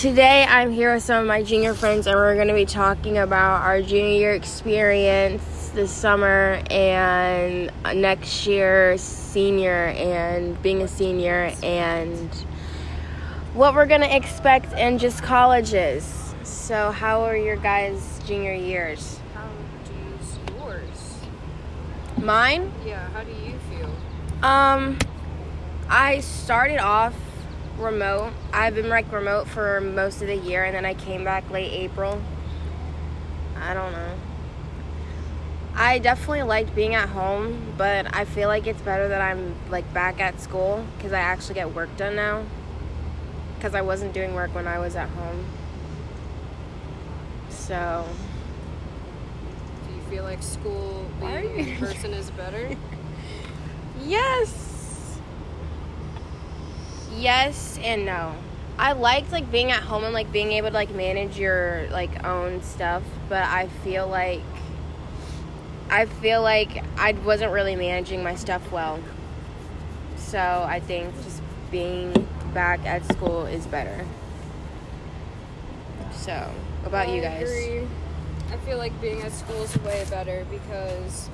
Today I'm here with some of my junior friends and we're going to be talking about our junior year experience this summer and next year senior and being a senior and what we're going to expect in just colleges. So how are your guys' junior years? How does yours? Mine? Yeah, how do you feel? Um I started off remote. I've been like remote for most of the year and then I came back late April. I don't know. I definitely liked being at home, but I feel like it's better that I'm like back at school cuz I actually get work done now. Cuz I wasn't doing work when I was at home. So, Do you feel like school being in person is better? Yes. Yes and no. I liked like being at home and like being able to like manage your like own stuff, but I feel like I feel like I wasn't really managing my stuff well. So I think just being back at school is better. So, what about I you guys? Agree. I feel like being at school is way better because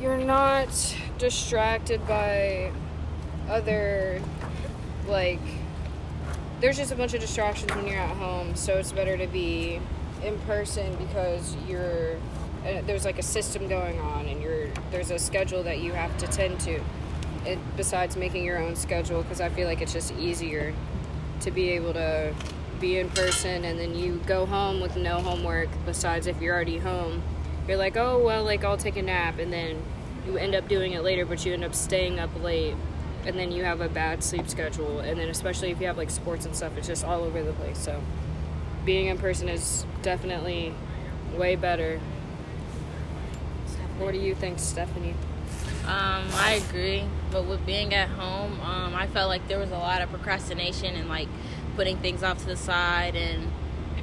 you're not distracted by other like there's just a bunch of distractions when you're at home so it's better to be in person because you're uh, there's like a system going on and you're there's a schedule that you have to tend to it, besides making your own schedule because i feel like it's just easier to be able to be in person and then you go home with no homework besides if you're already home you're like oh well like i'll take a nap and then you end up doing it later but you end up staying up late and then you have a bad sleep schedule and then especially if you have like sports and stuff it's just all over the place so being in person is definitely way better. What do you think stephanie? Um, I agree, but with being at home, um, I felt like there was a lot of procrastination and like putting things off to the side, and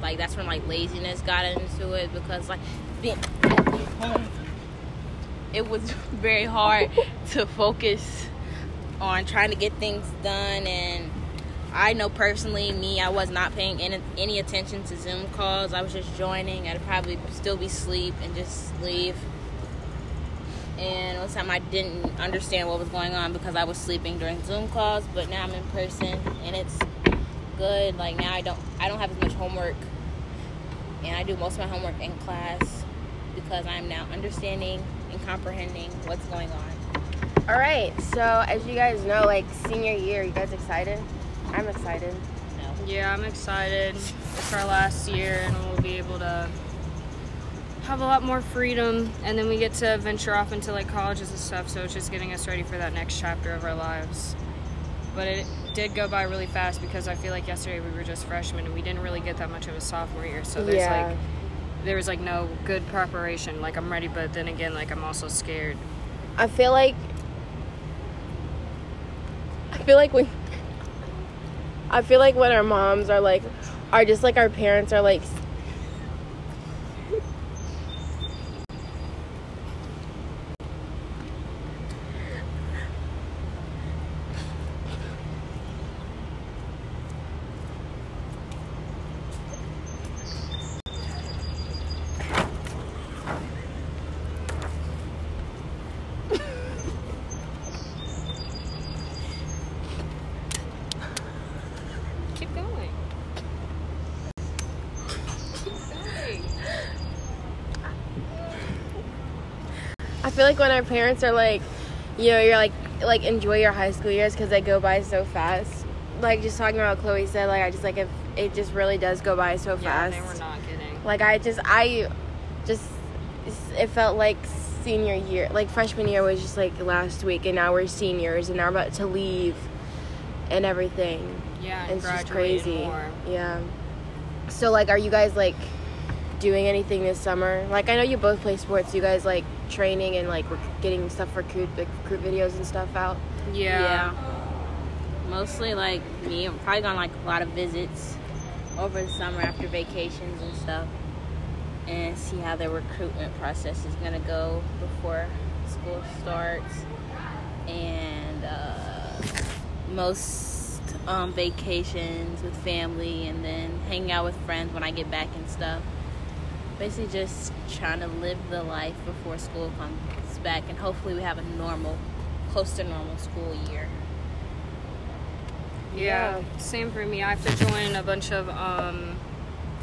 like that's when like laziness got into it because like being at home, it was very hard to focus on trying to get things done and. I know personally, me, I was not paying any, any attention to Zoom calls. I was just joining. I'd probably still be asleep and just leave and one time I didn't understand what was going on because I was sleeping during Zoom calls. But now I'm in person, and it's good. Like now I don't I don't have as much homework, and I do most of my homework in class because I'm now understanding and comprehending what's going on. All right. So, as you guys know, like senior year, you guys excited? I'm excited. No. Yeah, I'm excited. It's our last year, and we'll be able to have a lot more freedom. And then we get to venture off into like colleges and stuff. So it's just getting us ready for that next chapter of our lives. But it did go by really fast because I feel like yesterday we were just freshmen and we didn't really get that much of a sophomore year. So there's Yeah. like there was like no good preparation. Like I'm ready, but then again, like I'm also scared. I feel like feel like when I feel like when our moms are like are just like our parents are like Keep going. Keep going. I feel like when our parents are like you know, you're like like enjoy your high school years cuz they go by so fast. Like just talking about Chloe said like I just like if it just really does go by so Yeah, fast. they were not kidding. Like I just I just it felt like senior year, like freshman year was just like last week, and now we're seniors, and now we're about to leave, and everything. Yeah, and It's just crazy. More. Yeah. So like, are you guys like doing anything this summer? Like I know you both play sports. You guys like training and like rec- getting stuff for recruit like, recruit videos and stuff out. Yeah. Mostly like me, I'm probably gonna like a lot of visits over the summer after vacations and stuff, and see how the recruitment process is gonna go before school starts. And uh, most um, vacations with family and then hanging out with friends when I get back and stuff. Basically, just trying to live the life before school comes back, and hopefully, we have a normal, close to normal school year. Yeah, same for me. I have to join a bunch of um,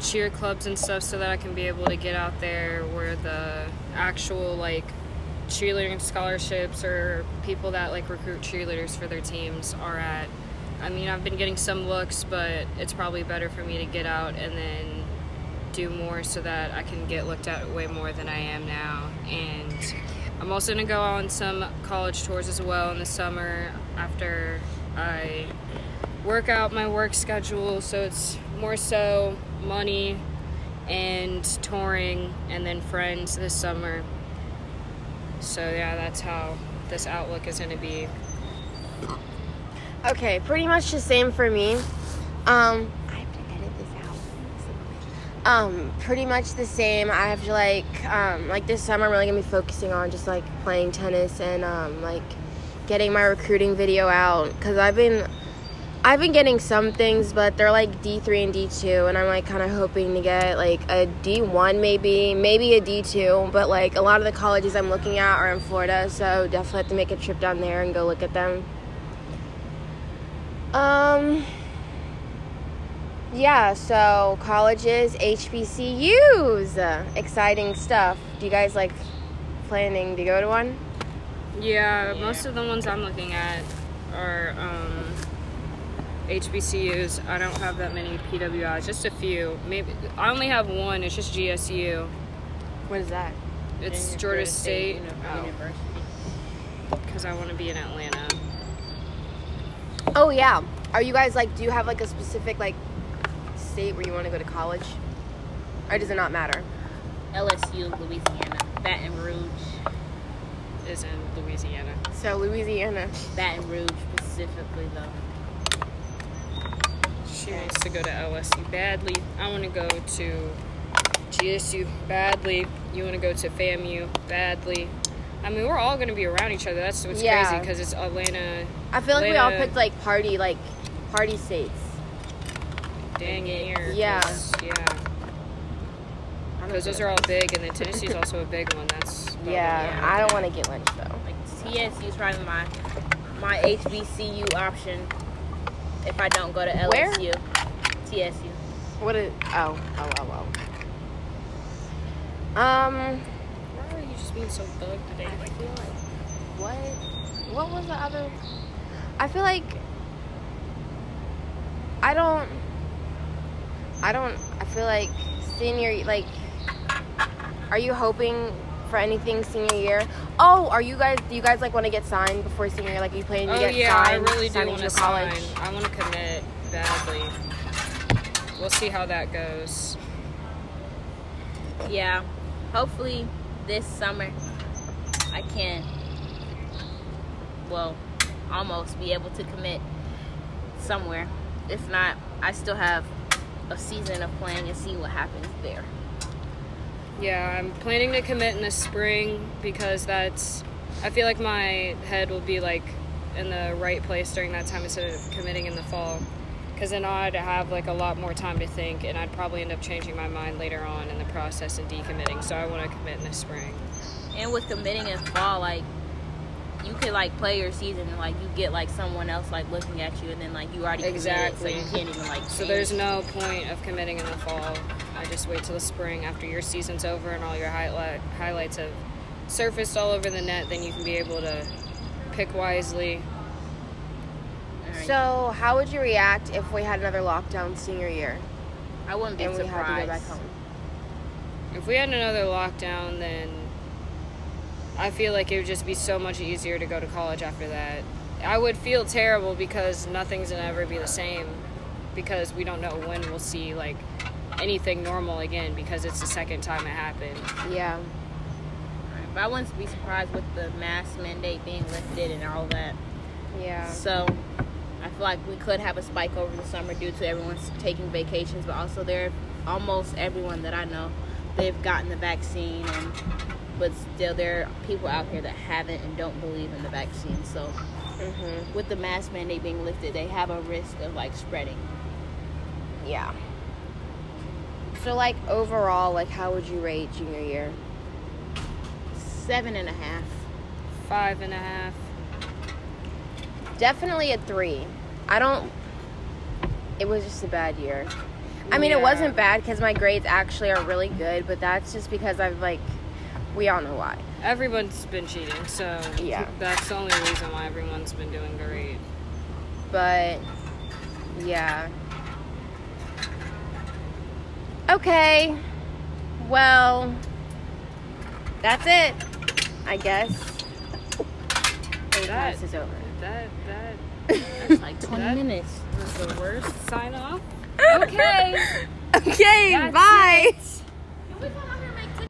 cheer clubs and stuff so that I can be able to get out there where the actual like cheerleading scholarships or people that like recruit cheerleaders for their teams are at. I mean, I've been getting some looks, but it's probably better for me to get out and then do more so that I can get looked at way more than I am now. And I'm also going to go on some college tours as well in the summer after I work out my work schedule. So it's more so money and touring and then friends this summer. So yeah, that's how this outlook is going to be. Okay, pretty much the same for me. Um, Um, pretty much the same. I have to like, um, like this summer, I'm really gonna be focusing on just like playing tennis and um, like getting my recruiting video out because I've been, I've been getting some things, but they're like D three and D two, and I'm like kind of hoping to get like a D one maybe, maybe a D two. But like a lot of the colleges I'm looking at are in Florida, so definitely have to make a trip down there and go look at them. Um. Yeah, so colleges, HBCUs, uh, exciting stuff. Do you guys like planning to go to one? Yeah, most of the ones I'm looking at are um, HBCUs. I don't have that many PWIs, just a few. Maybe I only have one. It's just GSU. What is that? It's Then Georgia Georgia State Uni- Oh. University. because I want to be in Atlanta. Oh yeah. Are you guys like? Do you have like a specific like state where you want to go to college, or does it not matter? LSU, Louisiana, Baton Rouge, Is in Louisiana. So Louisiana. Baton Rouge specifically though. She wants to go to LSU badly. I want to go to GSU badly. You want to go to FAMU badly. I mean, we're all going to be around each other. That's what's Yeah. crazy because it's Atlanta. I feel like we all picked like party like party states. Dang near. Yeah. 'cause- Yeah. Because those are all big, and then Tennessee's also a big one. That's about Yeah. I don't want to get lynched though. Like TSU is probably my my HBCU option if I don't go to LSU. Where? LSU. TSU. What is? Oh, oh, oh, oh. Um. Why are you just being so thug today? I feel like what? What was the other? I feel like I don't. I don't. I feel like senior like. Are you hoping for anything senior year? Oh, are you guys? Do you guys like want to get signed before senior year? Like, are you planning to Oh get yeah, I signed? really do signing want to to college? sign. I want to commit badly. We'll see how that goes. Yeah. Hopefully this summer I can well almost be able to commit somewhere. If not, I still have a season of playing and see what happens there. Yeah, I'm planning to commit in the spring because that's. I feel like my head will be like in the right place during that time instead of committing in the fall. Because then I'd have like a lot more time to think, and I'd probably end up changing my mind later on in the process and decommitting. So I want to commit in the spring. And with committing in fall, like you could like play your season and like you get like someone else like looking at you and then like you already Exactly. committed, so you can't even like So there's no point of committing in the fall. I just wait till the spring after your season's over and all your highlight highlights have surfaced all over the net. Then you can be able to pick wisely. Alright. So, how would you react if we had another lockdown senior year I wouldn't be and we surprised. had to go back home? If we had another lockdown, then I feel like it would just be so much easier to go to college after that. I would feel terrible because nothing's gonna ever be the same because we don't know when we'll see like anything normal again because it's the second time it happened. Yeah. But I wouldn't be surprised with the mask mandate being lifted and all that. Yeah. So I feel like we could have a spike over the summer due to everyone's taking vacations, but also there almost everyone that I know they've gotten the vaccine and but still there are people out here that haven't and don't believe in the vaccine. So Mhm. with the mask mandate being lifted, they have a risk of like spreading. Yeah. So like overall, like how would you rate junior year? Seven and a half. Five and a half. Definitely a three. I don't. It was just a bad year. I mean, it wasn't bad because my grades actually are really good, but that's just because I've like, we all know why. Everyone's been cheating, so Yeah. that's the only reason why everyone's been doing great. But yeah. Okay. Well, that's it. I guess. Hey, That- class is over. That that That's like 20 That- minutes. was the worst sign off. Okay. Okay, That's bye. it. Can we come